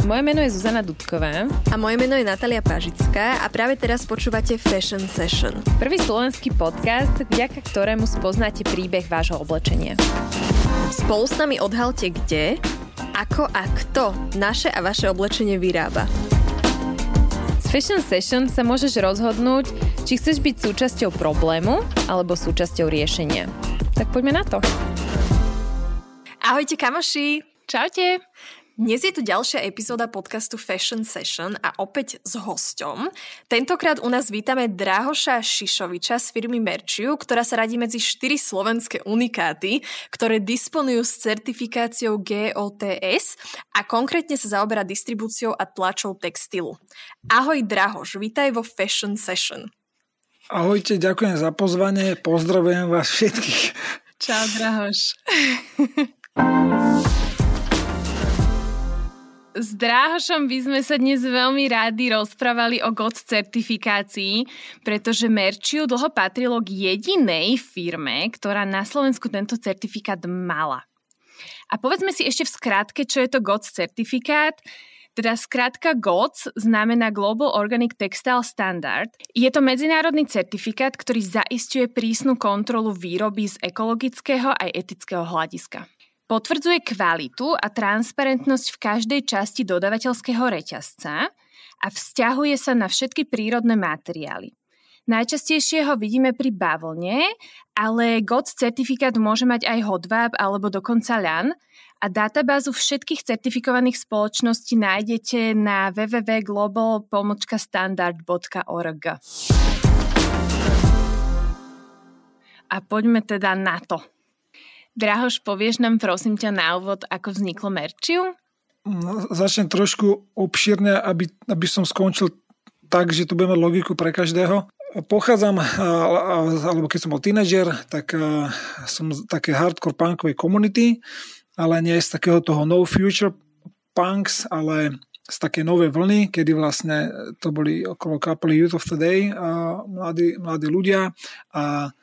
Moje meno je Zuzana Dudková. A moje meno je Natalia Pažická a práve teraz počúvate Fashion Session. Prvý slovenský podcast, vďaka ktorému spoznáte príbeh vášho oblečenia. Spolu s nami odhalte kde, ako a kto naše a vaše oblečenie vyrába. S Fashion Session sa môžeš rozhodnúť, či chceš byť súčasťou problému alebo súčasťou riešenia. Tak poďme na to. Ahojte kamoši! Čaute! Dnes je tu ďalšia epizóda podcastu Fashion Session a opäť s hosťom. Tentokrát u nás vítame Drahoša Šišoviča z firmy Merčiu, ktorá sa radí medzi štyri slovenské unikáty, ktoré disponujú s certifikáciou GOTS a konkrétne sa zaoberá distribúciou a tlačou textilu. Ahoj Drahoš, vítaj vo Fashion Session. Ahojte, ďakujem za pozvanie, pozdravujem vás všetkých. Čau Drahoš. S Dráhošom by sme sa dnes veľmi rádi rozprávali o GOTS certifikácii, pretože Merčiu dlho patrilo k jedinej firme, ktorá na Slovensku tento certifikát mala. A povedzme si ešte v skratke, čo je to GOTS certifikát. Teda skrátka GOTS znamená Global Organic Textile Standard. Je to medzinárodný certifikát, ktorý zaistuje prísnu kontrolu výroby z ekologického aj etického hľadiska. Potvrdzuje kvalitu a transparentnosť v každej časti dodavateľského reťazca a vzťahuje sa na všetky prírodné materiály. Najčastejšie ho vidíme pri bavlne, ale GOTS certifikát môže mať aj hodváb alebo dokonca LAN a databázu všetkých certifikovaných spoločností nájdete na www.global.standard.org. A poďme teda na to. Drahoš, povieš nám prosím ťa na úvod, ako vzniklo Merčiu? No, začnem trošku obšírne, aby, aby som skončil tak, že to bude mať logiku pre každého. Pochádzam, alebo keď som bol tínedžer, tak som z také hardcore punkovej komunity, ale nie z takého toho no future punks, ale z také novej vlny, kedy vlastne to boli okolo kapely Youth of the Day, mladí, mladí ľudia a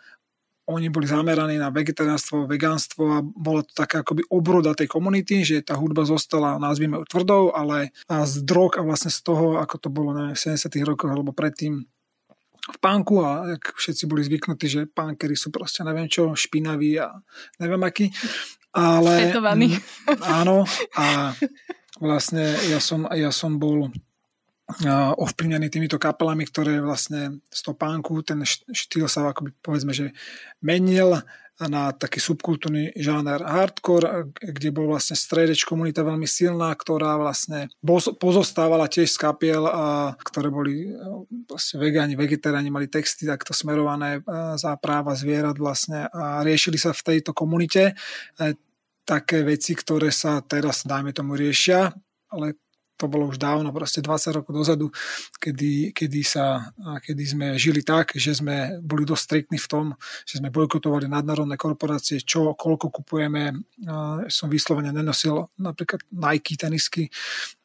oni boli zameraní na vegetariánstvo, vegánstvo a bola to taká akoby obroda tej komunity, že tá hudba zostala, nazvime ju tvrdou, ale z drog a vlastne z toho, ako to bolo na 70 rokoch alebo predtým v pánku a jak všetci boli zvyknutí, že pánkery sú proste neviem čo, špinaví a neviem aký. Ale, Svetovaní. Áno a vlastne ja som, ja som bol ovplyvnený týmito kapelami, ktoré vlastne z toho pánku, ten štýl sa akoby povedzme, že menil na taký subkultúrny žáner hardcore, kde bol vlastne stredeč komunita veľmi silná, ktorá vlastne pozostávala tiež z kapiel, ktoré boli vlastne vegáni, vegetariáni, mali texty takto smerované za práva zvierat vlastne a riešili sa v tejto komunite. E, také veci, ktoré sa teraz, dajme tomu, riešia, ale to bolo už dávno, proste 20 rokov dozadu, kedy, kedy, sa, kedy sme žili tak, že sme boli dosť striktní v tom, že sme bojkotovali nadnárodné korporácie, čo, koľko kupujeme. Som vyslovene nenosil napríklad Nike tenisky,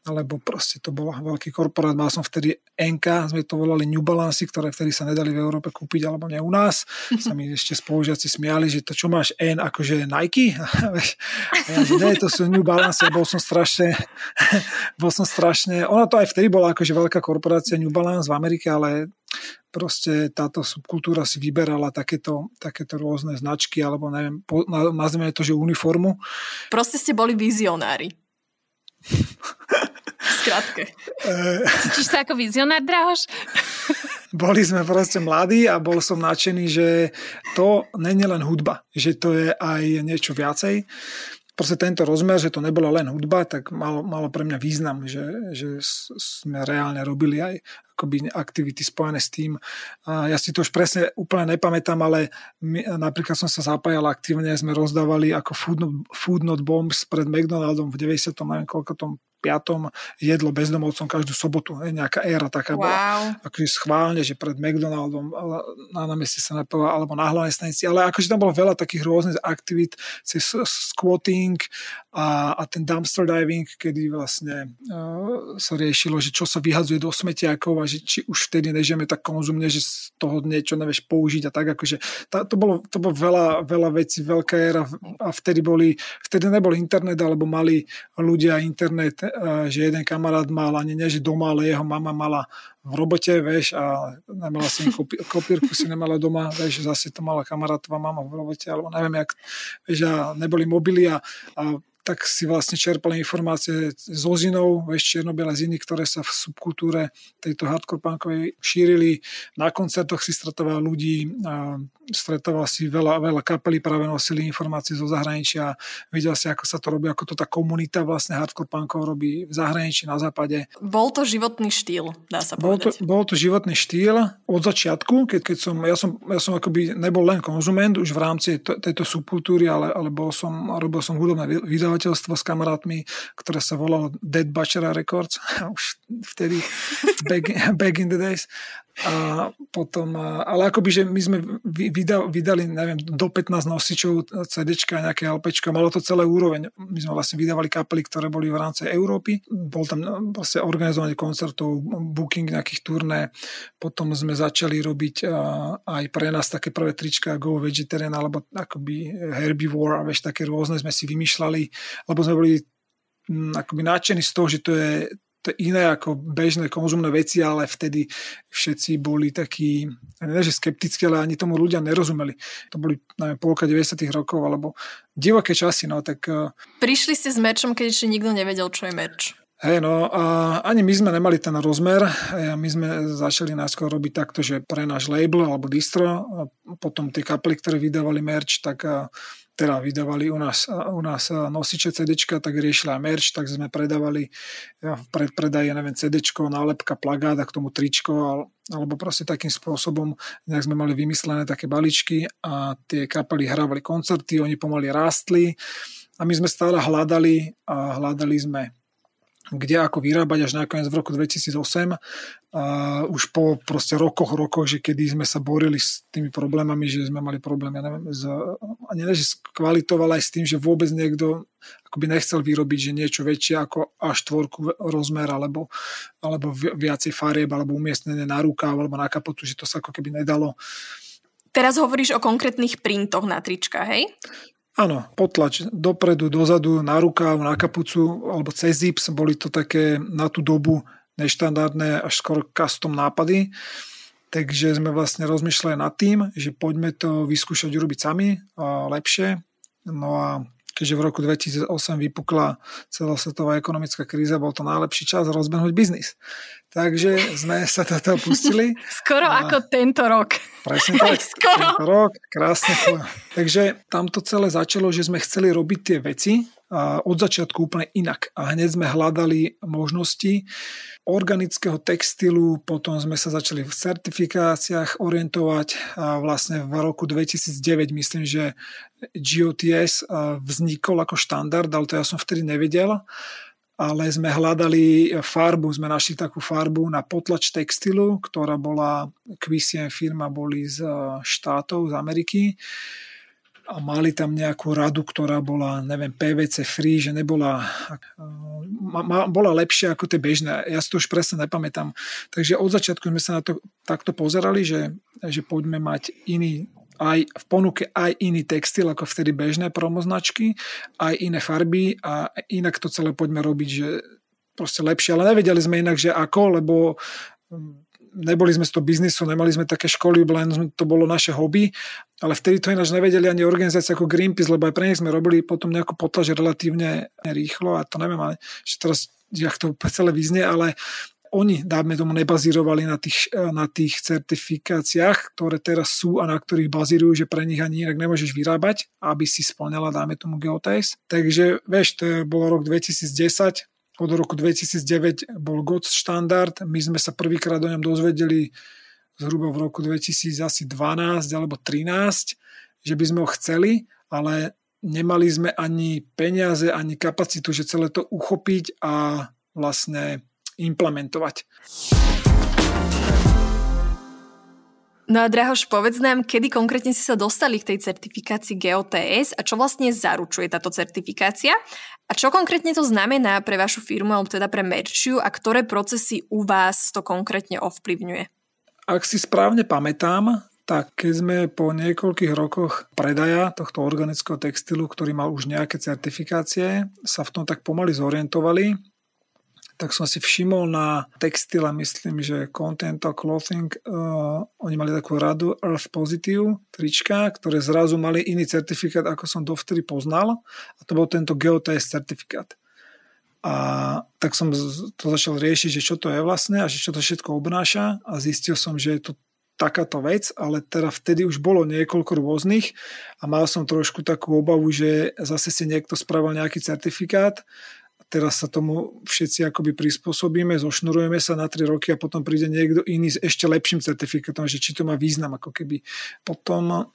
lebo proste to bol veľký korporát, mal som vtedy NK, sme to volali New Balance, ktoré vtedy sa nedali v Európe kúpiť, alebo nie u nás. Sa mi ešte spolužiaci smiali, že to čo máš N, akože Nike? A ja, že nie, to sú New Balance, bol som strašne, bol som strašne, ona to aj vtedy bola akože veľká korporácia New Balance v Amerike, ale proste táto subkultúra si vyberala takéto, takéto rôzne značky, alebo neviem, nazveme to, že uniformu. Proste ste boli vizionári. Skratke. Cítiš sa ako vizionár, Drahoš? Boli sme proste mladí a bol som nadšený, že to není len hudba, že to je aj niečo viacej proste tento rozmer, že to nebola len hudba, tak malo, malo pre mňa význam, že, že sme reálne robili aj akoby aktivity spojené s tým. A ja si to už presne úplne nepamätám, ale my, napríklad som sa zapájal aktívne, sme rozdávali ako food not, food not bombs pred McDonaldom v 90. neviem koľko tom jedlo bezdomovcom každú sobotu. Je nejaká éra taká wow. bola. Akože schválne, že pred McDonaldom na námestí sa napovedal, alebo na hlavnej stanici. Ale akože tam bolo veľa takých rôznych aktivít, cez squatting a, a ten dumpster diving, kedy vlastne uh, sa riešilo, že čo sa vyhadzuje do smetiakov a že či už vtedy nežijeme tak konzumne, že z toho niečo nevieš použiť a tak akože tá, to, bolo, to bolo veľa, veľa vecí, veľká éra a vtedy boli, vtedy nebol internet alebo mali ľudia internet že jeden kamarát mal ani než doma, ale jeho mama mala v robote, vieš, a nemala si kopí, kopírku, si nemala doma, vieš, zase to mala kamarátová mama v robote, alebo neviem, jak, vieš, a neboli mobily a, a tak si vlastne čerpali informácie z ozinov, vieš, čiernobiele ziny, ktoré sa v subkultúre tejto hardcore punkovej šírili. Na koncertoch si stretoval ľudí, a stretoval si veľa, veľa kapely, práve nosili informácie zo zahraničia, videl si, ako sa to robí, ako to tá komunita vlastne hardcore punkov robí v zahraničí, na západe. Bol to životný štýl, dá sa bol povedať. To, bol to životný štýl od začiatku, keď, keď som, ja som, ja som akoby nebol len konzument už v rámci tejto subkultúry, ale, ale bol som, robil som hudobné vydavateľstvo s kamarátmi, ktoré sa volalo Dead Butcher Records, už vtedy, back, back in the days. A potom, ale akoby, že my sme vydali, neviem, do 15 nosičov CD a nejaké LP, malo to celé úroveň. My sme vlastne vydávali kapely, ktoré boli v rámci Európy. Bol tam no, vlastne organizovanie koncertov, booking nejakých turné. Potom sme začali robiť aj pre nás také prvé trička Go Vegetarian alebo akoby Herbivore a vieš, také rôzne sme si vymýšľali, lebo sme boli akoby nadšení z toho, že to je iné ako bežné konzumné veci, ale vtedy všetci boli takí, ne že skeptickí, ale ani tomu ľudia nerozumeli. To boli neviem, polka 90 rokov, alebo divoké časy, no tak... Eh, Prišli ste s merčom, keď ešte nikto nevedel, čo je merč. Hej, no a ani my sme nemali ten rozmer. My sme začali najskôr robiť takto, že pre náš label alebo distro, a potom tie kapely, ktoré vydávali merch, tak eh, teda vydávali u nás, u nás nosiče CD, tak riešili aj merch, tak sme predávali v predpredaji, neviem, CD, nálepka, plagát a k tomu tričko, alebo proste takým spôsobom nejak sme mali vymyslené také balíčky a tie kapely hrávali koncerty, oni pomaly rástli a my sme stále hľadali a hľadali sme kde ako vyrábať až nakoniec v roku 2008 a už po proste rokoch, rokoch, že kedy sme sa borili s tými problémami, že sme mali problém, ja neviem, s, ani ne, že s kvalitou, ale aj s tým, že vôbec niekto akoby nechcel vyrobiť, že niečo väčšie ako až štvorku rozmer, alebo, alebo viacej farieb, alebo umiestnené na rukáv, alebo na kapotu, že to sa ako keby nedalo. Teraz hovoríš o konkrétnych printoch na trička, hej? Áno, potlač dopredu, dozadu, na rukáv, na kapucu alebo cez zips. Boli to také na tú dobu neštandardné až skoro custom nápady. Takže sme vlastne rozmýšľali nad tým, že poďme to vyskúšať urobiť sami a lepšie. No a keďže v roku 2008 vypukla celosvetová ekonomická kríza, bol to najlepší čas rozbehnúť biznis. Takže sme sa toto pustili. Skoro a... ako tento rok. Presne tak, Skoro. tento rok, krásne. Takže tam to celé začalo, že sme chceli robiť tie veci od začiatku úplne inak. A hneď sme hľadali možnosti organického textilu, potom sme sa začali v certifikáciách orientovať a vlastne v roku 2009 myslím, že GOTS vznikol ako štandard, ale to ja som vtedy nevedel ale sme hľadali farbu, sme našli takú farbu na potlač textilu, ktorá bola, QCM firma boli z štátov, z Ameriky a mali tam nejakú radu, ktorá bola, neviem, PVC free, že nebola, ma, bola lepšia ako tie bežné. Ja si to už presne nepamätám. Takže od začiatku sme sa na to takto pozerali, že, že poďme mať iný aj v ponuke aj iný textil ako vtedy bežné promoznačky, aj iné farby a inak to celé poďme robiť, že proste lepšie. Ale nevedeli sme inak, že ako, lebo neboli sme z toho biznisu, nemali sme také školy, len to bolo naše hobby, ale vtedy to ináč nevedeli ani organizácie ako Greenpeace, lebo aj pre nich sme robili potom nejakú potlaž relatívne rýchlo a to neviem, ale že teraz jak to celé vyznie, ale oni, dáme tomu, nebazírovali na tých, na tých certifikáciách, ktoré teraz sú a na ktorých bazírujú, že pre nich ani inak nemôžeš vyrábať, aby si splňala, dáme tomu geotaste. Takže, vieš, to bolo rok 2010, od roku 2009 bol GOTS štandard. My sme sa prvýkrát o ňom dozvedeli zhruba v roku 2012 alebo 13, že by sme ho chceli, ale nemali sme ani peniaze, ani kapacitu, že celé to uchopiť a vlastne implementovať. No a Drahoš, povedz nám, kedy konkrétne si sa dostali k tej certifikácii GOTS a čo vlastne zaručuje táto certifikácia a čo konkrétne to znamená pre vašu firmu alebo teda pre Merčiu a ktoré procesy u vás to konkrétne ovplyvňuje? Ak si správne pamätám, tak keď sme po niekoľkých rokoch predaja tohto organického textilu, ktorý mal už nejaké certifikácie, sa v tom tak pomaly zorientovali, tak som si všimol na textile, myslím, že Continental Clothing, uh, oni mali takú radu Earth Positive trička, ktoré zrazu mali iný certifikát, ako som dovtedy poznal a to bol tento GeoTS certifikát. A tak som to začal riešiť, že čo to je vlastne a že čo to všetko obnáša a zistil som, že je to takáto vec, ale teda vtedy už bolo niekoľko rôznych a mal som trošku takú obavu, že zase si niekto spravil nejaký certifikát teraz sa tomu všetci akoby prispôsobíme, zošnurujeme sa na 3 roky a potom príde niekto iný s ešte lepším certifikátom, že či to má význam ako keby. Potom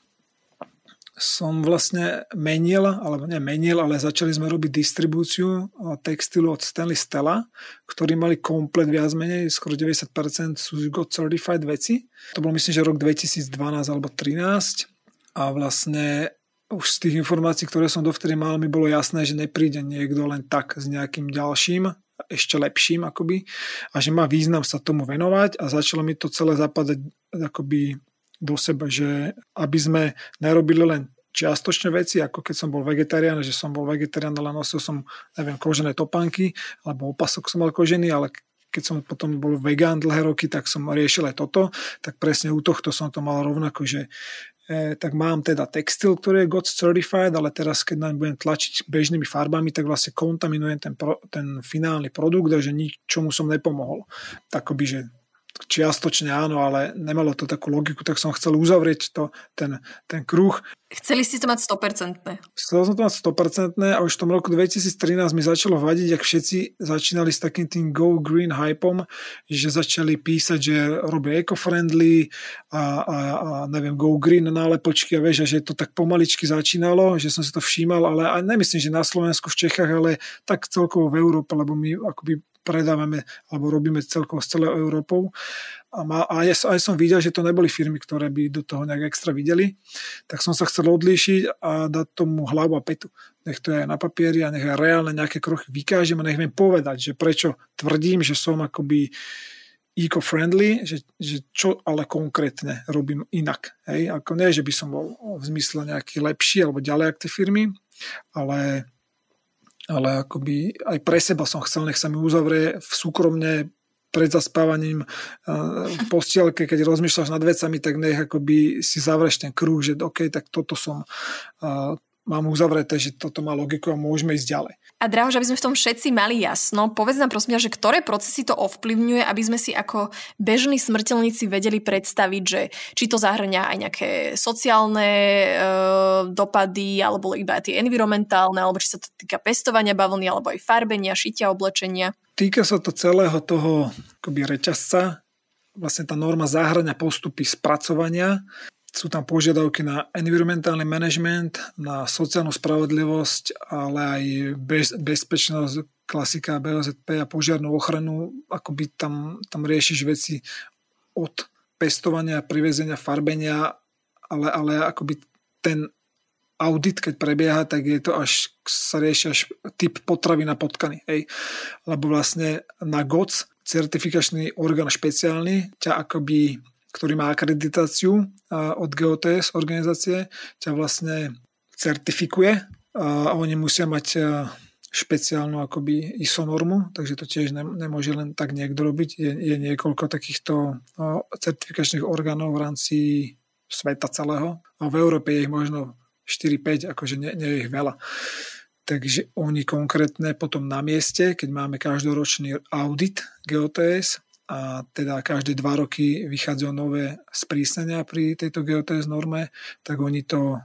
som vlastne menil, alebo nemenil, ale začali sme robiť distribúciu textilu od Stanley Stella, ktorí mali komplet viac menej, skoro 90% sú God Certified veci. To bol myslím, že rok 2012 alebo 2013 a vlastne už z tých informácií, ktoré som dovtedy mal, mi bolo jasné, že nepríde niekto len tak s nejakým ďalším, ešte lepším akoby, a že má význam sa tomu venovať. A začalo mi to celé zapadať akoby do seba, že aby sme nerobili len čiastočné veci, ako keď som bol vegetarián, že som bol vegetarián, ale nosil som, neviem, kožené topánky, alebo opasok som mal kožený, ale keď som potom bol vegán dlhé roky, tak som riešil aj toto, tak presne u tohto som to mal rovnako, že tak mám teda textil, ktorý je GOTS certified, ale teraz keď naň budem tlačiť bežnými farbami, tak vlastne kontaminujem ten, pro, ten finálny produkt a že ničomu som nepomohol. Takoby, že čiastočne áno, ale nemalo to takú logiku, tak som chcel uzavrieť to, ten, ten kruh. Chceli ste to mať 100%? Chcel som to mať 100% a už v tom roku 2013 mi začalo vadiť, ak všetci začínali s takým tým Go Green hypom, že začali písať, že robia eco-friendly a, a, a neviem, Go Green nálepočky a vieš, že to tak pomaličky začínalo, že som si to všímal, ale aj nemyslím, že na Slovensku, v Čechách, ale tak celkovo v Európe, lebo my akoby predávame alebo robíme celkovo s celou Európou. A, má, a aj, aj som videl, že to neboli firmy, ktoré by do toho nejak extra videli. Tak som sa chcel odlíšiť a dať tomu hlavu a petu. Nech to je na papieri a nech reálne nejaké krochy vykážem a nech viem povedať, že prečo tvrdím, že som akoby eco-friendly, že, že čo ale konkrétne robím inak. Hej? Ako nie, že by som bol v zmysle nejaký lepší alebo ďalej ak tie firmy, ale ale akoby aj pre seba som chcel, nech sa mi uzavrie v súkromne pred zaspávaním v postielke, keď rozmýšľaš nad vecami, tak nech akoby si zavreš ten kruh, že OK, tak toto som mám uzavreté, že toto má logiku a môžeme ísť ďalej. A Drahož, aby sme v tom všetci mali jasno, povedz nám prosím, že ktoré procesy to ovplyvňuje, aby sme si ako bežní smrteľníci vedeli predstaviť, že či to zahrňa aj nejaké sociálne e, dopady, alebo iba tie environmentálne, alebo či sa to týka pestovania bavlny, alebo aj farbenia, šitia, oblečenia. Týka sa to celého toho akoby reťazca, vlastne tá norma zahrania postupy spracovania, sú tam požiadavky na environmentálny management, na sociálnu spravodlivosť, ale aj bez, bezpečnosť, klasika BOZP a požiarnú ochranu, akoby tam, tam riešiš veci od pestovania, privezenia, farbenia, ale, ale akoby ten audit, keď prebieha, tak je to až, sa rieši až typ potravy na potkany. Hej. Lebo vlastne na GOC, certifikačný orgán špeciálny, ťa akoby ktorý má akreditáciu od GOTS organizácie, ťa vlastne certifikuje a oni musia mať špeciálnu akoby ISO normu, takže to tiež nemôže len tak niekto robiť. Je, je niekoľko takýchto certifikačných orgánov v rámci sveta celého a v Európe je ich možno 4-5, akože nie, nie je ich veľa. Takže oni konkrétne potom na mieste, keď máme každoročný audit GOTS, a teda každé dva roky vychádzajú nové sprísnenia pri tejto GOTS norme, tak oni to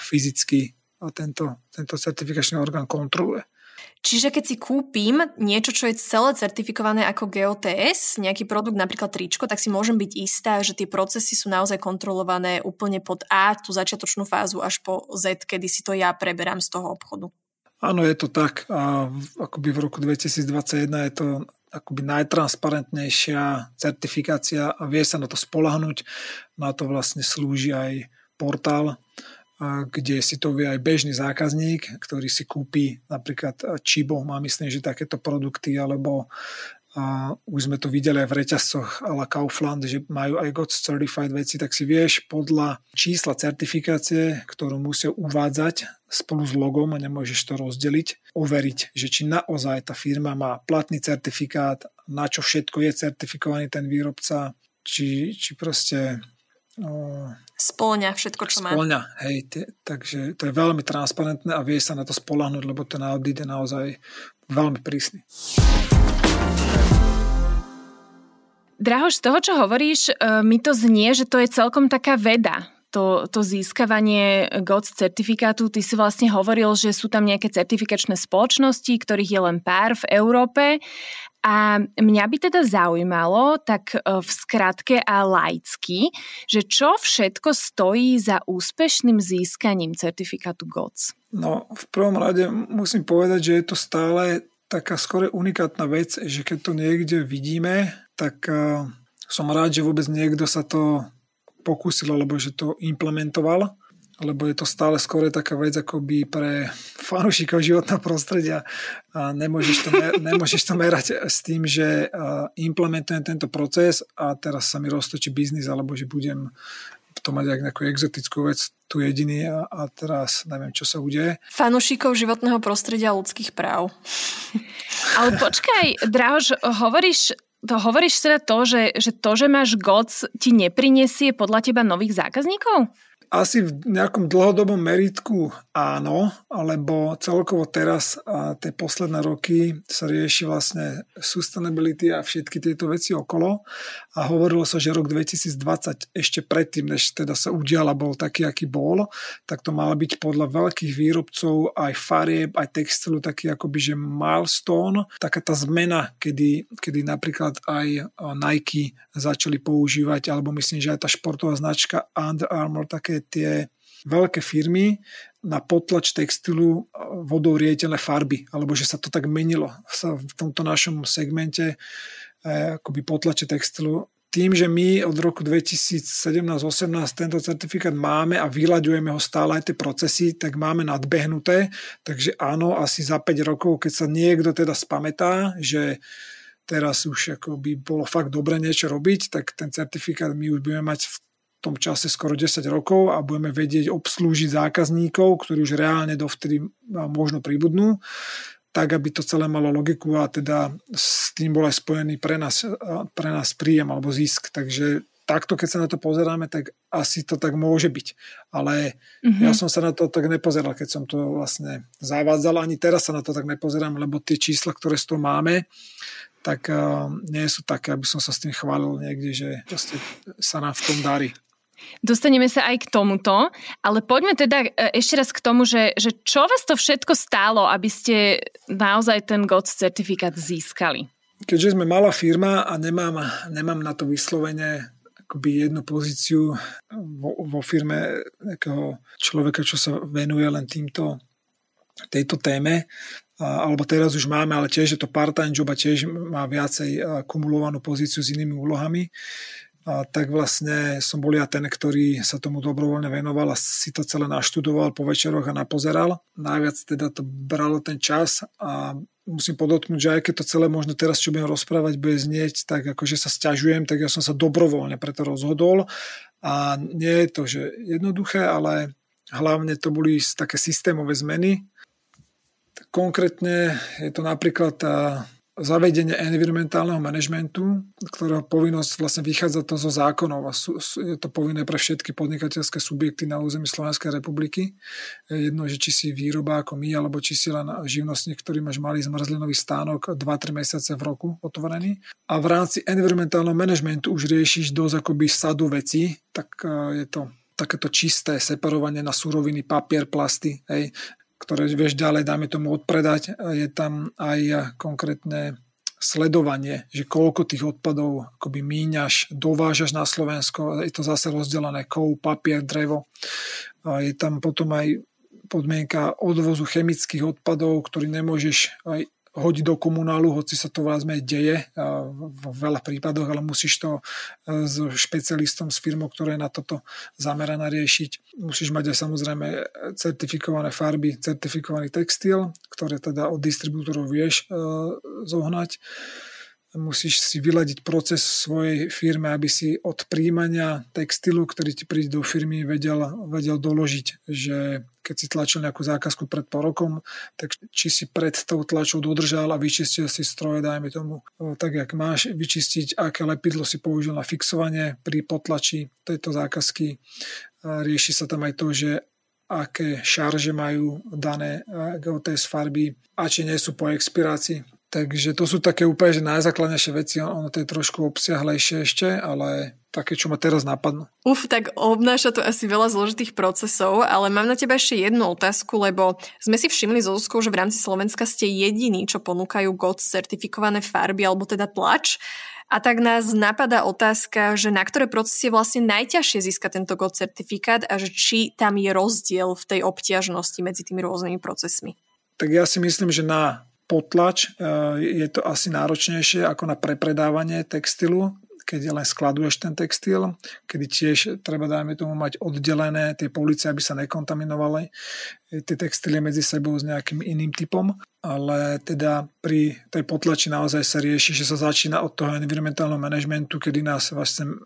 fyzicky a tento, tento certifikačný orgán kontroluje. Čiže keď si kúpim niečo, čo je celé certifikované ako GOTS, nejaký produkt, napríklad tričko, tak si môžem byť istá, že tie procesy sú naozaj kontrolované úplne pod A, tú začiatočnú fázu, až po Z, kedy si to ja preberám z toho obchodu. Áno, je to tak. A akoby v roku 2021 je to akoby najtransparentnejšia certifikácia a vie sa na to spolahnuť. Na to vlastne slúži aj portál, kde si to vie aj bežný zákazník, ktorý si kúpi napríklad Chibo, má myslím, že takéto produkty, alebo a už sme to videli aj v reťazcoch a la Kaufland, že majú aj GOTS Certified veci, tak si vieš podľa čísla certifikácie, ktorú musia uvádzať spolu s logom a nemôžeš to rozdeliť, overiť, že či naozaj tá firma má platný certifikát, na čo všetko je certifikovaný ten výrobca, či, či proste uh, spolňa všetko, čo má. Spolňa, hej, t- takže to je veľmi transparentné a vie sa na to spolahnuť, lebo ten audit je naozaj veľmi prísny. Drahoš, z toho, čo hovoríš, e, mi to znie, že to je celkom taká veda, to, to získavanie GOTS certifikátu. Ty si vlastne hovoril, že sú tam nejaké certifikačné spoločnosti, ktorých je len pár v Európe. A mňa by teda zaujímalo, tak e, v skratke a laicky, že čo všetko stojí za úspešným získaním certifikátu GOTS? No, v prvom rade musím povedať, že je to stále taká skore unikátna vec, že keď to niekde vidíme, tak uh, som rád, že vôbec niekto sa to pokúsil, alebo že to implementoval, lebo je to stále skôr taká vec akoby pre fanúšikov životného prostredia a nemôžeš to, mer- nemôžeš to merať s tým, že uh, implementujem tento proces a teraz sa mi roztočí biznis, alebo že budem to mať ako nejakú exotickú vec tu jediný a, a teraz neviem, čo sa udeje. Fanušikov životného prostredia a ľudských práv. Ale počkaj, Drahož, hovoríš to hovoríš teda to, že, že to, že máš GOC, ti neprinesie podľa teba nových zákazníkov? Asi v nejakom dlhodobom meritku áno, alebo celkovo teraz a tie posledné roky sa rieši vlastne sustainability a všetky tieto veci okolo. A hovorilo sa, že rok 2020 ešte predtým, než teda sa udial a bol taký, aký bol, tak to malo byť podľa veľkých výrobcov aj farieb, aj textilu taký akoby, že milestone, taká tá zmena, kedy, kedy napríklad aj Nike začali používať, alebo myslím, že aj tá športová značka Under Armour, také tie veľké firmy na potlač textilu vodou rieteľné farby, alebo že sa to tak menilo sa v tomto našom segmente eh, akoby potlače textilu. Tým, že my od roku 2017-18 tento certifikát máme a vyľaďujeme ho stále aj tie procesy, tak máme nadbehnuté. Takže áno, asi za 5 rokov, keď sa niekto teda spametá, že teraz už ako by bolo fakt dobre niečo robiť, tak ten certifikát my už budeme mať v tom čase skoro 10 rokov a budeme vedieť obslúžiť zákazníkov, ktorí už reálne dovtedy možno pribudnú, tak aby to celé malo logiku a teda s tým bol aj spojený pre nás, pre nás príjem alebo zisk. Takže takto, keď sa na to pozeráme, tak asi to tak môže byť. Ale mm-hmm. ja som sa na to tak nepozeral, keď som to vlastne zavádzal. Ani teraz sa na to tak nepozerám, lebo tie čísla, ktoré z toho máme, tak uh, nie sú také, aby som sa s tým chválil niekde, že sa nám v tom darí. Dostaneme sa aj k tomuto, ale poďme teda e, ešte raz k tomu, že, že čo vás to všetko stálo, aby ste naozaj ten GOTS certifikát získali? Keďže sme malá firma a nemám, nemám na to vyslovene akoby jednu pozíciu vo, vo firme nejakého človeka, čo sa venuje len týmto tejto téme, alebo teraz už máme, ale tiež je to part-time job a tiež má viacej kumulovanú pozíciu s inými úlohami, a tak vlastne som bol ja ten, ktorý sa tomu dobrovoľne venoval a si to celé naštudoval po večeroch a napozeral. Najviac teda to bralo ten čas a musím podotknúť, že aj keď to celé možno teraz, čo budem rozprávať, bude znieť tak, akože sa stiažujem, tak ja som sa dobrovoľne preto rozhodol a nie je to, že jednoduché, ale hlavne to boli také systémové zmeny. Konkrétne je to napríklad zavedenie environmentálneho manažmentu, ktorého povinnosť vlastne vychádza to zo zákonov a sú, je to povinné pre všetky podnikateľské subjekty na území Slovenskej republiky. Je jedno, že či si výroba ako my, alebo či si len živnostník, ktorý máš malý zmrzlinový stánok 2-3 mesiace v roku otvorený. A v rámci environmentálneho manažmentu už riešiš dosť akoby sadu vecí, tak e, je to takéto čisté separovanie na suroviny, papier, plasty, hej, ktoré vieš ďalej, dáme tomu odpredať. Je tam aj konkrétne sledovanie, že koľko tých odpadov akoby míňaš, dovážaš na Slovensko, je to zase rozdelené kov, papier, drevo. Je tam potom aj podmienka odvozu chemických odpadov, ktorý nemôžeš aj hodiť do komunálu, hoci sa to vlastne deje v veľa prípadoch, ale musíš to e, s špecialistom, s firmou, ktorá je na toto zameraná riešiť. Musíš mať aj samozrejme certifikované farby, certifikovaný textil, ktoré teda od distribútorov vieš e, zohnať. Musíš si vyladiť proces svojej firme, aby si od príjmania textilu, ktorý ti príde do firmy, vedel, vedel doložiť, že keď si tlačil nejakú zákazku pred pol rokom, tak či si pred tou tlačou dodržal a vyčistil si stroje, dajme tomu, tak jak máš vyčistiť, aké lepidlo si použil na fixovanie pri potlači tejto zákazky. Rieši sa tam aj to, že aké šarže majú dané GOTS farby a či nie sú po expirácii Takže to sú také úplne že najzákladnejšie veci, ono to je trošku obsiahlejšie ešte, ale také, čo ma teraz napadnú. Uf, tak obnáša to asi veľa zložitých procesov, ale mám na teba ešte jednu otázku, lebo sme si všimli zo Zuzkou, že v rámci Slovenska ste jediní, čo ponúkajú GOTS certifikované farby, alebo teda tlač. A tak nás napadá otázka, že na ktoré procesy je vlastne najťažšie získať tento GOT certifikát a že či tam je rozdiel v tej obťažnosti medzi tými rôznymi procesmi. Tak ja si myslím, že na potlač e, je to asi náročnejšie ako na prepredávanie textilu, keď len skladuješ ten textil, kedy tiež treba, dajme tomu, mať oddelené tie police, aby sa nekontaminovali tie textílie medzi sebou s nejakým iným typom, ale teda pri tej potlači naozaj sa rieši, že sa začína od toho environmentálneho manažmentu, kedy nás vlastne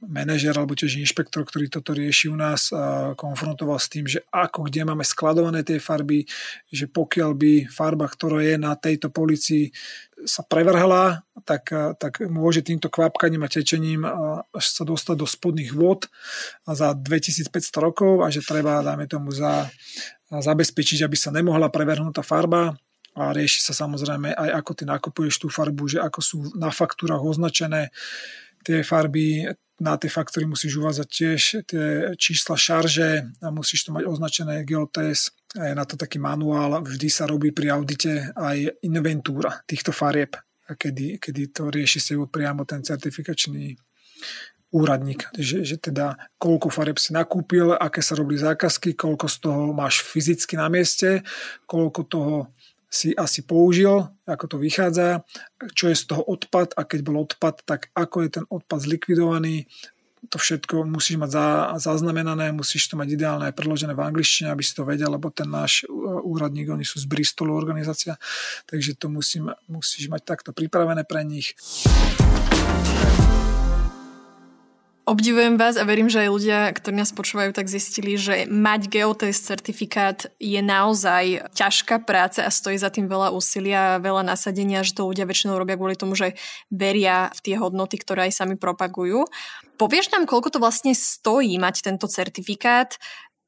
manažer alebo tiež inšpektor, ktorý toto rieši u nás, konfrontoval s tým, že ako kde máme skladované tie farby, že pokiaľ by farba, ktorá je na tejto policii sa prevrhla, tak, tak môže týmto kvapkaním a tečením sa dostať do spodných vod za 2500 rokov a že treba, dáme tomu, za zabezpečiť, aby sa nemohla prevrhnúť tá farba a rieši sa samozrejme aj ako ty nakupuješ tú farbu, že ako sú na faktúrach označené tie farby, na tie faktúry musíš uvázať tiež tie čísla šarže a musíš to mať označené GOTS. A je na to taký manuál, vždy sa robí pri audite aj inventúra týchto farieb, kedy, kedy to rieši si priamo ten certifikačný úradník, že, že teda koľko fareb si nakúpil, aké sa robili zákazky, koľko z toho máš fyzicky na mieste, koľko toho si asi použil, ako to vychádza, čo je z toho odpad a keď bol odpad, tak ako je ten odpad zlikvidovaný, to všetko musíš mať za, zaznamenané, musíš to mať ideálne aj preložené v angličtine, aby si to vedel, lebo ten náš úradník, oni sú z Bristolu organizácia, takže to musím, musíš mať takto pripravené pre nich. Obdivujem vás a verím, že aj ľudia, ktorí nás počúvajú, tak zistili, že mať geotest certifikát je naozaj ťažká práca a stojí za tým veľa úsilia, veľa nasadenia, že to ľudia väčšinou robia kvôli tomu, že veria v tie hodnoty, ktoré aj sami propagujú. Povieš nám, koľko to vlastne stojí mať tento certifikát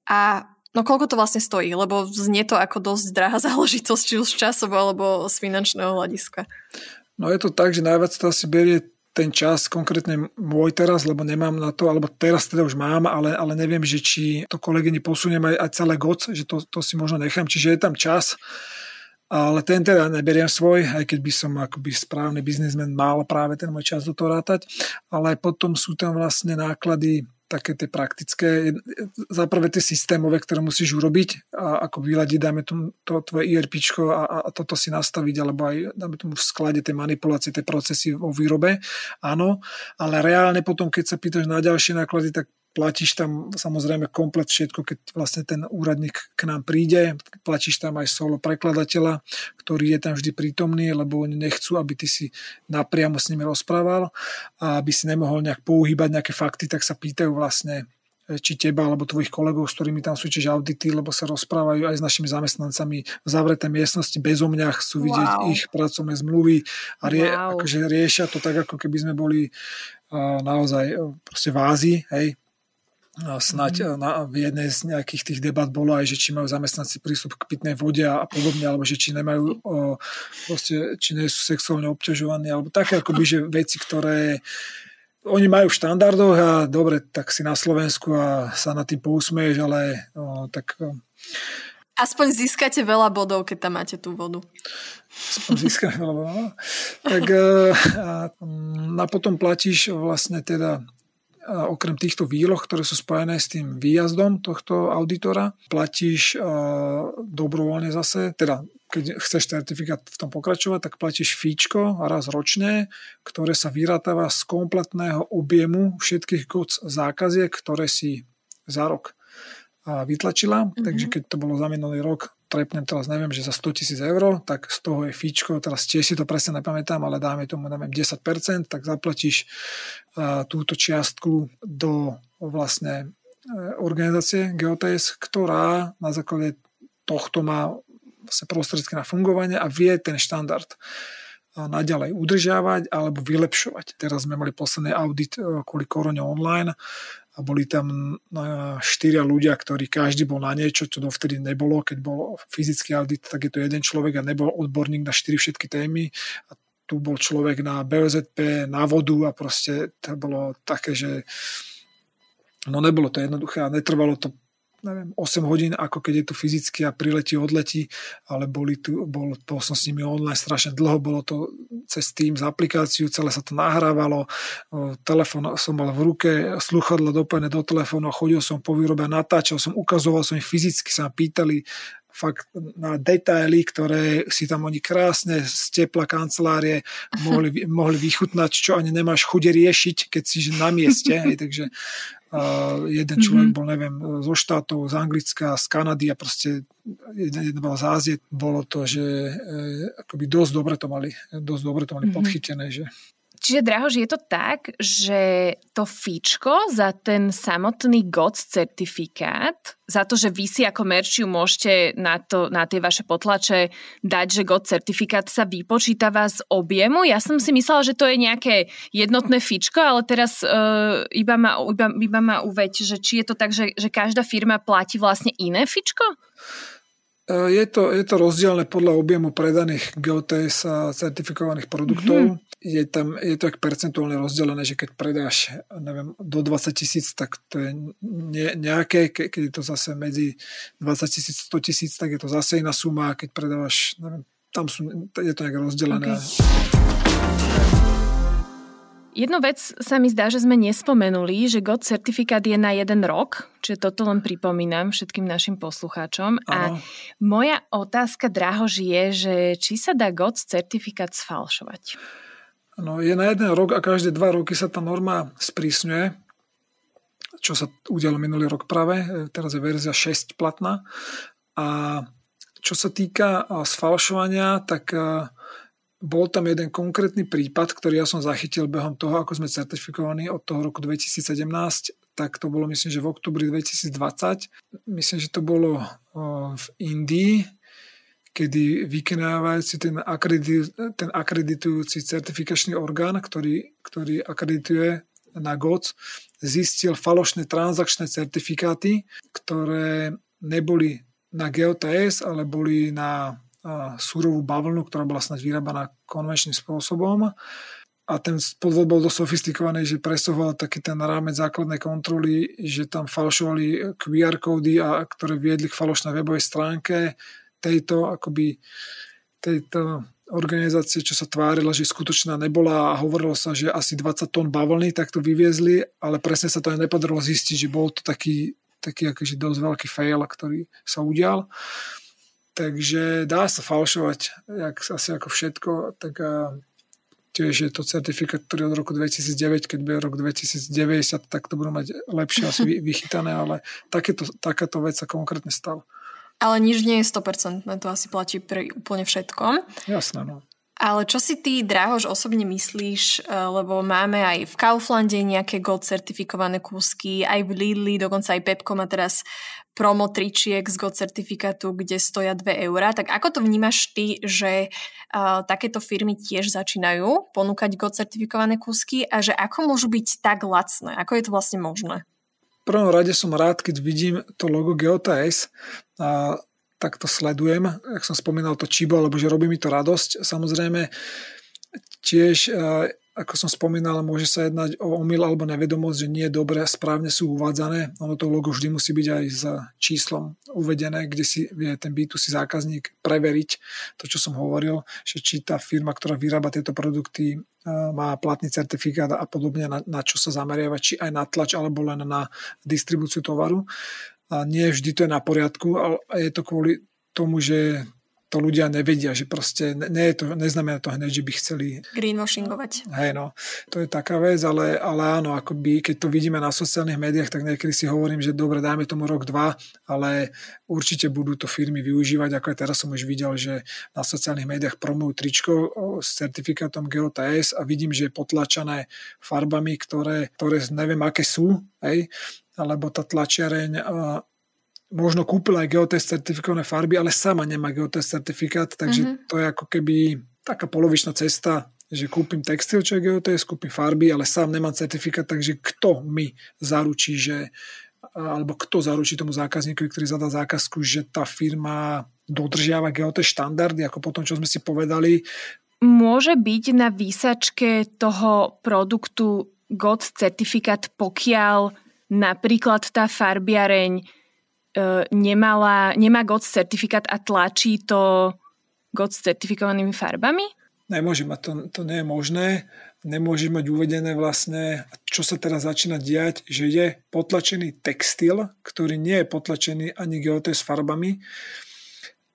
a No koľko to vlastne stojí? Lebo znie to ako dosť drahá záležitosť, či už z časov alebo z finančného hľadiska. No je to tak, že najviac to asi berie ten čas, konkrétne môj teraz, lebo nemám na to, alebo teraz teda už mám, ale, ale neviem, že či to kolegyni posuniem aj, aj celé GOC, že to, to si možno nechám, čiže je tam čas, ale ten teda neberiem svoj, aj keď by som akoby správny biznismen mal práve ten môj čas do toho rátať, ale potom sú tam vlastne náklady také tie praktické, za prvé tie systémové, ktoré musíš urobiť a ako vyladiť, dáme tomu to tvoje ERP a, a toto si nastaviť, alebo aj dáme tomu v sklade tie manipulácie, tie procesy vo výrobe, áno, ale reálne potom, keď sa pýtaš na ďalšie náklady, tak platíš tam samozrejme komplet všetko, keď vlastne ten úradník k nám príde, platíš tam aj solo prekladateľa, ktorý je tam vždy prítomný, lebo oni nechcú, aby ty si napriamo s nimi rozprával a aby si nemohol nejak pouhýbať nejaké fakty, tak sa pýtajú vlastne či teba alebo tvojich kolegov, s ktorými tam súčiš audity, lebo sa rozprávajú aj s našimi zamestnancami v zavretej miestnosti bez mňa, chcú vidieť wow. ich pracovné zmluvy a rie, wow. akože riešia to tak, ako keby sme boli uh, naozaj uh, proste vázy, hej, Snaď mm. na, v jednej z nejakých tých debat bolo aj, že či majú zamestnanci prístup k pitnej vode a podobne, alebo že či nemajú, o, proste, či nie sú sexuálne obťažovaní, alebo také akoby, že veci, ktoré oni majú v štandardoch a dobre, tak si na Slovensku a sa na tým pousmeješ, ale o, tak... O, Aspoň získate veľa bodov, keď tam máte tú vodu. Aspoň získate veľa bodov. No. Tak e, a, a potom platíš vlastne teda okrem týchto výloh, ktoré sú spojené s tým výjazdom tohto auditora, platíš dobrovoľne zase, teda keď chceš certifikát v tom pokračovať, tak platíš fíčko raz ročne, ktoré sa vyrátáva z kompletného objemu všetkých GOC zákaziek, ktoré si za rok vytlačila. Mm-hmm. Takže keď to bolo za minulý rok trepnem teraz, neviem, že za 100 tisíc eur, tak z toho je fíčko, teraz tiež si to presne nepamätám, ale dáme tomu, neviem, 10%, tak zaplatíš uh, túto čiastku do vlastne uh, organizácie GeoTS, ktorá na základe tohto má vlastne prostriedky na fungovanie a vie ten štandard naďalej udržiavať alebo vylepšovať. Teraz sme mali posledný audit kvôli korone online a boli tam štyria ľudia, ktorí každý bol na niečo, čo dovtedy nebolo. Keď bol fyzický audit, tak je to jeden človek a nebol odborník na štyri všetky témy. A tu bol človek na BOZP, na vodu a proste to bolo také, že no nebolo to jednoduché a netrvalo to neviem, 8 hodín, ako keď je tu fyzicky a priletí, odletí, ale boli tu, bol, bol som s nimi online strašne dlho, bolo to cez tým z aplikáciu, celé sa to nahrávalo, telefon som mal v ruke, sluchadlo dopojené do telefónu, chodil som po výrobe, natáčal som, ukazoval som ich fyzicky, sa pýtali fakt na detaily, ktoré si tam oni krásne z tepla kancelárie mohli, mohli vychutnať, čo ani nemáš chude riešiť, keď si na mieste. Hej, takže Uh, jeden človek mm-hmm. bol, neviem, zo štátov, z Anglicka, z Kanady a proste jeden, jeden bol z Ázie. Bolo to, že e, akoby dosť dobre to mali, dosť dobre to mali mm-hmm. podchytené, že Čiže, Drahož, je to tak, že to fíčko za ten samotný GOTS certifikát, za to, že vy si ako merčiu môžete na, to, na tie vaše potlače dať, že GOTS certifikát sa vypočítava z objemu. Ja som si myslela, že to je nejaké jednotné fíčko, ale teraz uh, iba, ma, iba, iba ma uveď, že či je to tak, že, že každá firma platí vlastne iné fíčko? E, je to, je to rozdielne podľa objemu predaných GOTS a certifikovaných produktov. Mm-hmm je tam, je to tak percentuálne rozdelené, že keď predáš, neviem, do 20 tisíc, tak to je ne, nejaké, ke, keď je to zase medzi 20 tisíc, 100 tisíc, tak je to zase iná suma, keď predávaš, neviem, tam sú, je to nejak rozdelené. Okay. Jednu vec sa mi zdá, že sme nespomenuli, že GOT certifikát je na jeden rok, čiže toto len pripomínam všetkým našim poslucháčom. Ano. A moja otázka, Drahož, je, že či sa dá GOT certifikát sfalšovať? No, je na jeden rok a každé dva roky sa tá norma sprísňuje, čo sa udialo minulý rok práve, e, teraz je verzia 6 platná. A čo sa týka sfalšovania, tak bol tam jeden konkrétny prípad, ktorý ja som zachytil behom toho, ako sme certifikovaní od toho roku 2017, tak to bolo myslím, že v oktobri 2020. Myslím, že to bolo v Indii, kedy vykonávajúci ten, akredit, ten akreditujúci certifikačný orgán, ktorý, ktorý akredituje na GOC, zistil falošné transakčné certifikáty, ktoré neboli na GOTS, ale boli na surovú bavlnu, ktorá bola snad vyrábaná konvenčným spôsobom. A ten podvod bol dosť sofistikovaný, že presoval taký ten rámec základnej kontroly, že tam falšovali QR kódy, a, ktoré viedli k falošnej webovej stránke tejto akoby tejto organizácie, čo sa tvárila, že skutočná nebola a hovorilo sa, že asi 20 tón bavlny takto vyviezli, ale presne sa to aj nepodarilo zistiť, že bol to taký, taký akože dosť veľký fail, ktorý sa udial. Takže dá sa falšovať jak, asi ako všetko, tak a tiež je to certifikát, ktorý od roku 2009, keď bude rok 2090, tak to budú mať lepšie asi vychytané, ale takéto, takáto vec sa konkrétne stala. Ale nič nie je 100%, to asi platí pre úplne všetko. Jasné, no. Ale čo si ty, Drahož, osobne myslíš, e, lebo máme aj v Kauflande nejaké gold certifikované kúsky, aj v Lidli, dokonca aj Pepko má teraz promo tričiek z gold certifikátu, kde stoja 2 eurá. Tak ako to vnímaš ty, že uh, takéto firmy tiež začínajú ponúkať gold certifikované kúsky a že ako môžu byť tak lacné? Ako je to vlastne možné? prvom rade som rád, keď vidím to logo GeoTS a tak to sledujem, ak som spomínal to Chibo, alebo že robí mi to radosť. Samozrejme, tiež ako som spomínal, môže sa jednať o omyl alebo nevedomosť, že nie je dobre a správne sú uvádzané. Ono to logo vždy musí byť aj s číslom uvedené, kde si vie ten B2C zákazník preveriť to, čo som hovoril, že či tá firma, ktorá vyrába tieto produkty, má platný certifikát a podobne, na, na čo sa zameriava, či aj na tlač alebo len na distribúciu tovaru. A nie vždy to je na poriadku, ale je to kvôli tomu, že to ľudia nevedia, že proste nie je to, neznamená to hneď, že by chceli... Greenwashingovať. Hej, no, to je taká vec, ale, ale áno, akoby, keď to vidíme na sociálnych médiách, tak niekedy si hovorím, že dobre, dajme tomu rok, dva, ale určite budú to firmy využívať, ako aj teraz som už videl, že na sociálnych médiách promujú tričko s certifikátom GOTS a vidím, že je potlačané farbami, ktoré, ktoré neviem, aké sú, hej, alebo tá tlačiareň možno kúpila aj GOTS certifikované farby, ale sama nemá GOTS certifikát, takže mm-hmm. to je ako keby taká polovičná cesta, že kúpim textil, čo je GOTS, kúpim farby, ale sám nemám certifikát, takže kto mi zaručí, že alebo kto zaručí tomu zákazníkovi, ktorý zadá zákazku, že tá firma dodržiava GOTS štandardy, ako potom, čo sme si povedali. Môže byť na výsačke toho produktu GOT certifikát, pokiaľ napríklad tá farbiareň nemala, nemá GOTS certifikát a tlačí to GOTS certifikovanými farbami? Nemôže mať, to, to nie je možné. Nemôže mať uvedené vlastne, čo sa teraz začína diať, že je potlačený textil, ktorý nie je potlačený ani GOTS farbami,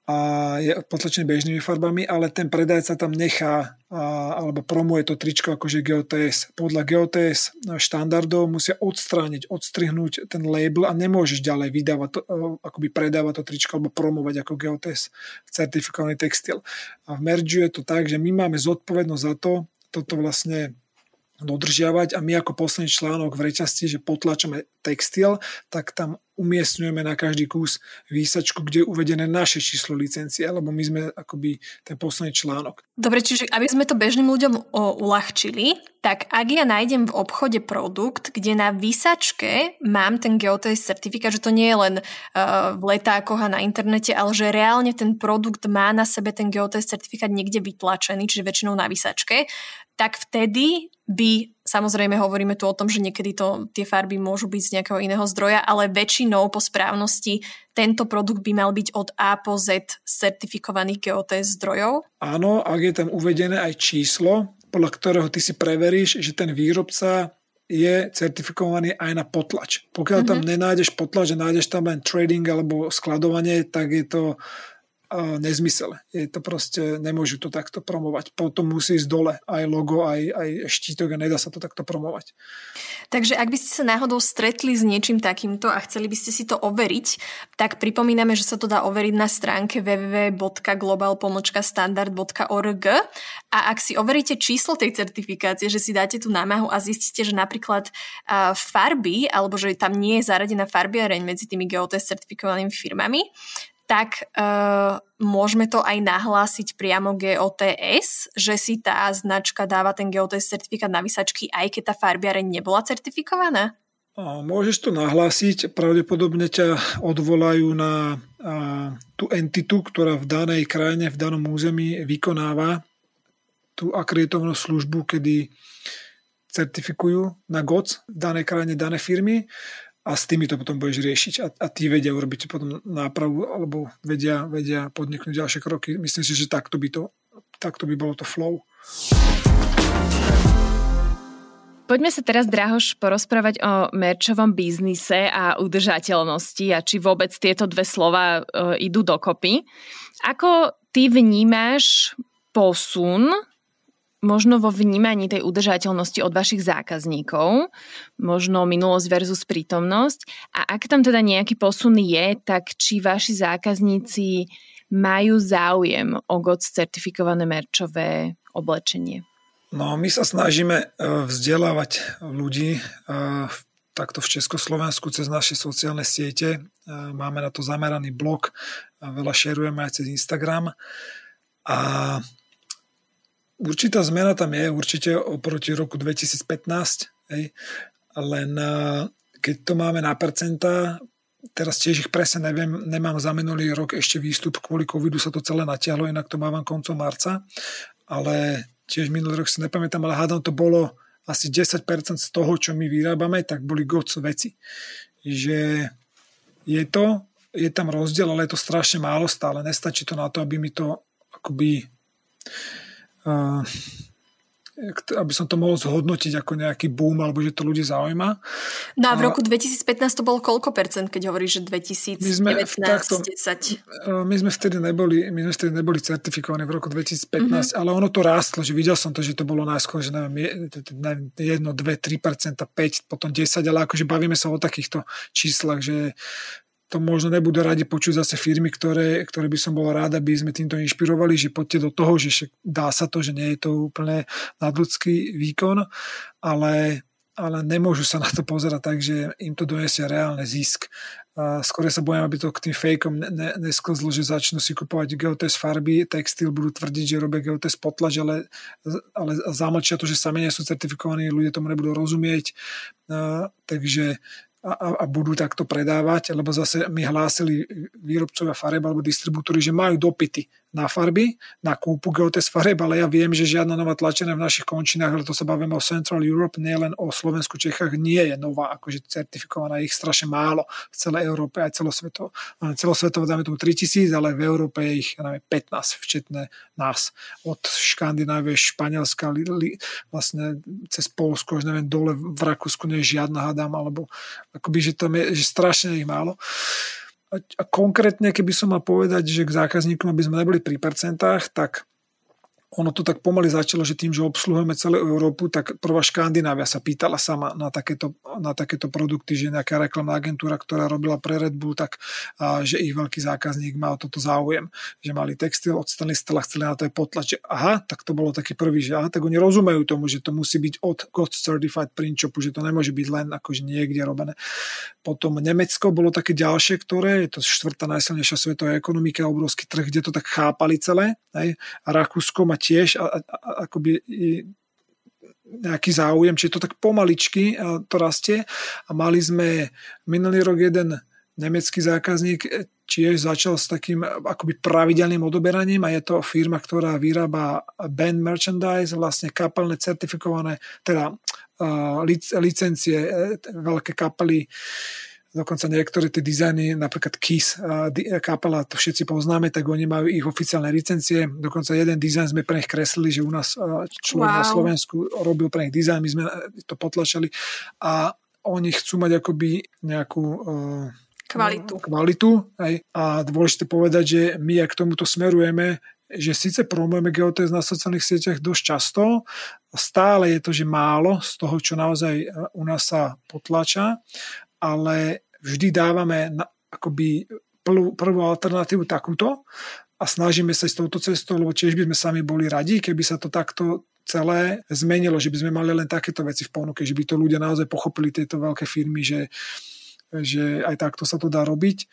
a je potlačený bežnými farbami, ale ten predajca tam nechá a, alebo promuje to tričko akože GOTS. Podľa GOTS štandardov musia odstrániť, odstrihnúť ten label a nemôžeš ďalej vydávať to, akoby predávať to tričko alebo promovať ako GOTS certifikovaný textil. A v Mergiu je to tak, že my máme zodpovednosť za to, toto vlastne dodržiavať a my ako posledný článok v reťazci, že potlačame textil, tak tam umiestňujeme na každý kus výsačku, kde je uvedené naše číslo licencie, lebo my sme akoby ten posledný článok. Dobre, čiže aby sme to bežným ľuďom o, uľahčili, tak ak ja nájdem v obchode produkt, kde na výsačke mám ten GOTS certifikát, že to nie je len uh, v letákoch a na internete, ale že reálne ten produkt má na sebe ten GOTS certifikát niekde vytlačený, čiže väčšinou na výsačke, tak vtedy by, samozrejme hovoríme tu o tom, že niekedy to, tie farby môžu byť z nejakého iného zdroja, ale väčšinou po správnosti tento produkt by mal byť od A po Z certifikovaných GOTS zdrojov? Áno, ak je tam uvedené aj číslo, podľa ktorého ty si preveríš, že ten výrobca je certifikovaný aj na potlač. Pokiaľ mm-hmm. tam mhm. nenájdeš potlač a nájdeš tam len trading alebo skladovanie, tak je to nezmysel. Je to proste, nemôžu to takto promovať. Potom musí ísť dole aj logo, aj, aj štítok a nedá sa to takto promovať. Takže ak by ste sa náhodou stretli s niečím takýmto a chceli by ste si to overiť, tak pripomíname, že sa to dá overiť na stránke www.globalpomočkastandard.org a ak si overíte číslo tej certifikácie, že si dáte tú námahu a zistíte, že napríklad farby, alebo že tam nie je zaradená farbiareň medzi tými GOTS certifikovanými firmami, tak uh, môžeme to aj nahlásiť priamo GOTS, že si tá značka dáva ten GOTS certifikát na vysačky, aj keď tá farbiareň nebola certifikovaná? Môžeš to nahlásiť, pravdepodobne ťa odvolajú na a, tú entitu, ktorá v danej krajine, v danom území vykonáva tú akreditovanú službu, kedy certifikujú na GOC v danej krajine dané firmy a s tými to potom budeš riešiť a, a tí vedia urobiť potom nápravu alebo vedia, vedia podniknúť ďalšie kroky. Myslím si, že takto by, to, takto by bolo to flow. Poďme sa teraz, Drahoš, porozprávať o merčovom biznise a udržateľnosti a či vôbec tieto dve slova e, idú dokopy. Ako ty vnímaš posun možno vo vnímaní tej udržateľnosti od vašich zákazníkov, možno minulosť versus prítomnosť. A ak tam teda nejaký posun je, tak či vaši zákazníci majú záujem o GOTS certifikované merčové oblečenie? No, my sa snažíme e, vzdelávať ľudí e, takto v Československu cez naše sociálne siete. E, máme na to zameraný blog, veľa šerujeme aj cez Instagram. A určitá zmena tam je, určite oproti roku 2015, hej, len keď to máme na percentá, teraz tiež ich presne neviem, nemám za minulý rok ešte výstup, kvôli covidu sa to celé natiahlo, inak to mávam koncom marca, ale tiež minulý rok si nepamätám, ale hádam to bolo asi 10% z toho, čo my vyrábame, tak boli GOC veci. Že je to, je tam rozdiel, ale je to strašne málo stále. Nestačí to na to, aby mi to akoby aby som to mohol zhodnotiť ako nejaký boom, alebo že to ľudí zaujíma. No a v roku 2015 to bolo koľko percent, keď hovoríš, že 2019, my sme, takto, 10? My sme vtedy neboli, my sme vtedy neboli certifikovaní v roku 2015, mm-hmm. ale ono to rástlo, že videl som to, že to bolo najskôr, že neviem, 1, 2, 3%, 5, potom 10, ale akože bavíme sa o takýchto číslach, že to možno nebudú radi počuť zase firmy, ktoré, ktoré by som bol rád, aby sme týmto inšpirovali, že poďte do toho, že dá sa to, že nie je to úplne nadľudský výkon, ale, ale nemôžu sa na to pozerať tak, že im to donesie reálne zisk. A skôr sa bojím, aby to k tým fejkom ne, nesklzlo, že začnú si kupovať geotest farby, textil, budú tvrdiť, že robia geotest potlač, ale, ale zamlčia to, že sami nie sú certifikovaní, ľudia tomu nebudú rozumieť. Takže a, a budú takto predávať, lebo zase mi hlásili výrobcovia fareb alebo distribútory, že majú dopity na farby, na kúpu geotest fareb, ale ja viem, že žiadna nová tlačená v našich končinách, ale to sa bavíme o Central Europe, nielen o Slovensku, Čechách, nie je nová, akože certifikovaná, ich strašne málo v celej Európe, aj celosvetovo. Celosvetovo dáme tomu 3000, ale v Európe je ich ja neviem, 15, včetne nás. Od Škandinávie, Španielska, li, li, vlastne cez Polsko, už neviem, dole v Rakúsku nie je žiadna, hadám, alebo akoby, že tam je že strašne ich málo. A konkrétne, keby som mal povedať, že k zákazníkom, aby sme neboli pri percentách, tak ono to tak pomaly začalo, že tým, že obsluhujeme celú Európu, tak prvá Škandinávia sa pýtala sama na takéto, na takéto produkty, že nejaká reklamná agentúra, ktorá robila pre Red Bull, tak a, že ich veľký zákazník má o toto záujem, že mali textil od Stella, chceli na to aj potlač. Aha, tak to bolo taký prvý, že aha, tak oni rozumejú tomu, že to musí byť od God Certified Print Shopu, že to nemôže byť len akože niekde robené. Potom Nemecko bolo také ďalšie, ktoré je to štvrtá najsilnejšia svetová ekonomika, obrovský trh, kde to tak chápali celé. Hej. A Rakúsko má tiež a, a, a, akoby nejaký záujem, čiže to tak pomaličky to rastie. A mali sme minulý rok jeden nemecký zákazník e, tiež začal s takým akoby pravidelným odoberaním a je to firma, ktorá vyrába band merchandise, vlastne kapelné certifikované, teda uh, licencie, e, veľké kapely dokonca niektoré tie dizajny, napríklad Kiss kapela, to všetci poznáme, tak oni majú ich oficiálne licencie. Dokonca jeden dizajn sme pre nich kreslili, že u nás človek wow. na Slovensku robil pre nich dizajn, my sme to potlačali a oni chcú mať akoby nejakú kvalitu. kvalitu aj. A dôležité povedať, že my ak k tomuto smerujeme, že síce promujeme geotest na sociálnych sieťach dosť často, stále je to, že málo z toho, čo naozaj u nás sa potlača ale vždy dávame na, akoby prvú, prvú alternatívu takúto a snažíme sa s touto cestou, lebo tiež by sme sami boli radi, keby sa to takto celé zmenilo, že by sme mali len takéto veci v ponuke, že by to ľudia naozaj pochopili tieto veľké firmy, že, že aj takto sa to dá robiť.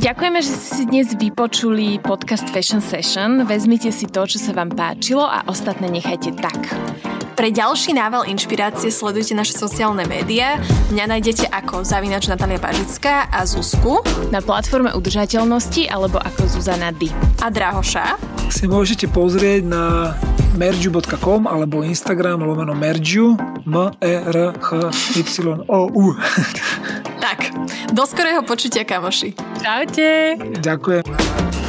Ďakujeme, že ste si dnes vypočuli podcast Fashion Session. Vezmite si to, čo sa vám páčilo a ostatné nechajte tak. Pre ďalší nával inšpirácie sledujte naše sociálne médiá. Mňa nájdete ako zavinač Natalia Pažická a Zuzku. Na platforme udržateľnosti alebo ako Zuzana D. A Drahoša. Si môžete pozrieť na mergiu.com alebo Instagram lomeno mergiu m e r h y o u Tak, do skorého počutia, kamoši. Čaute. Ďakujem.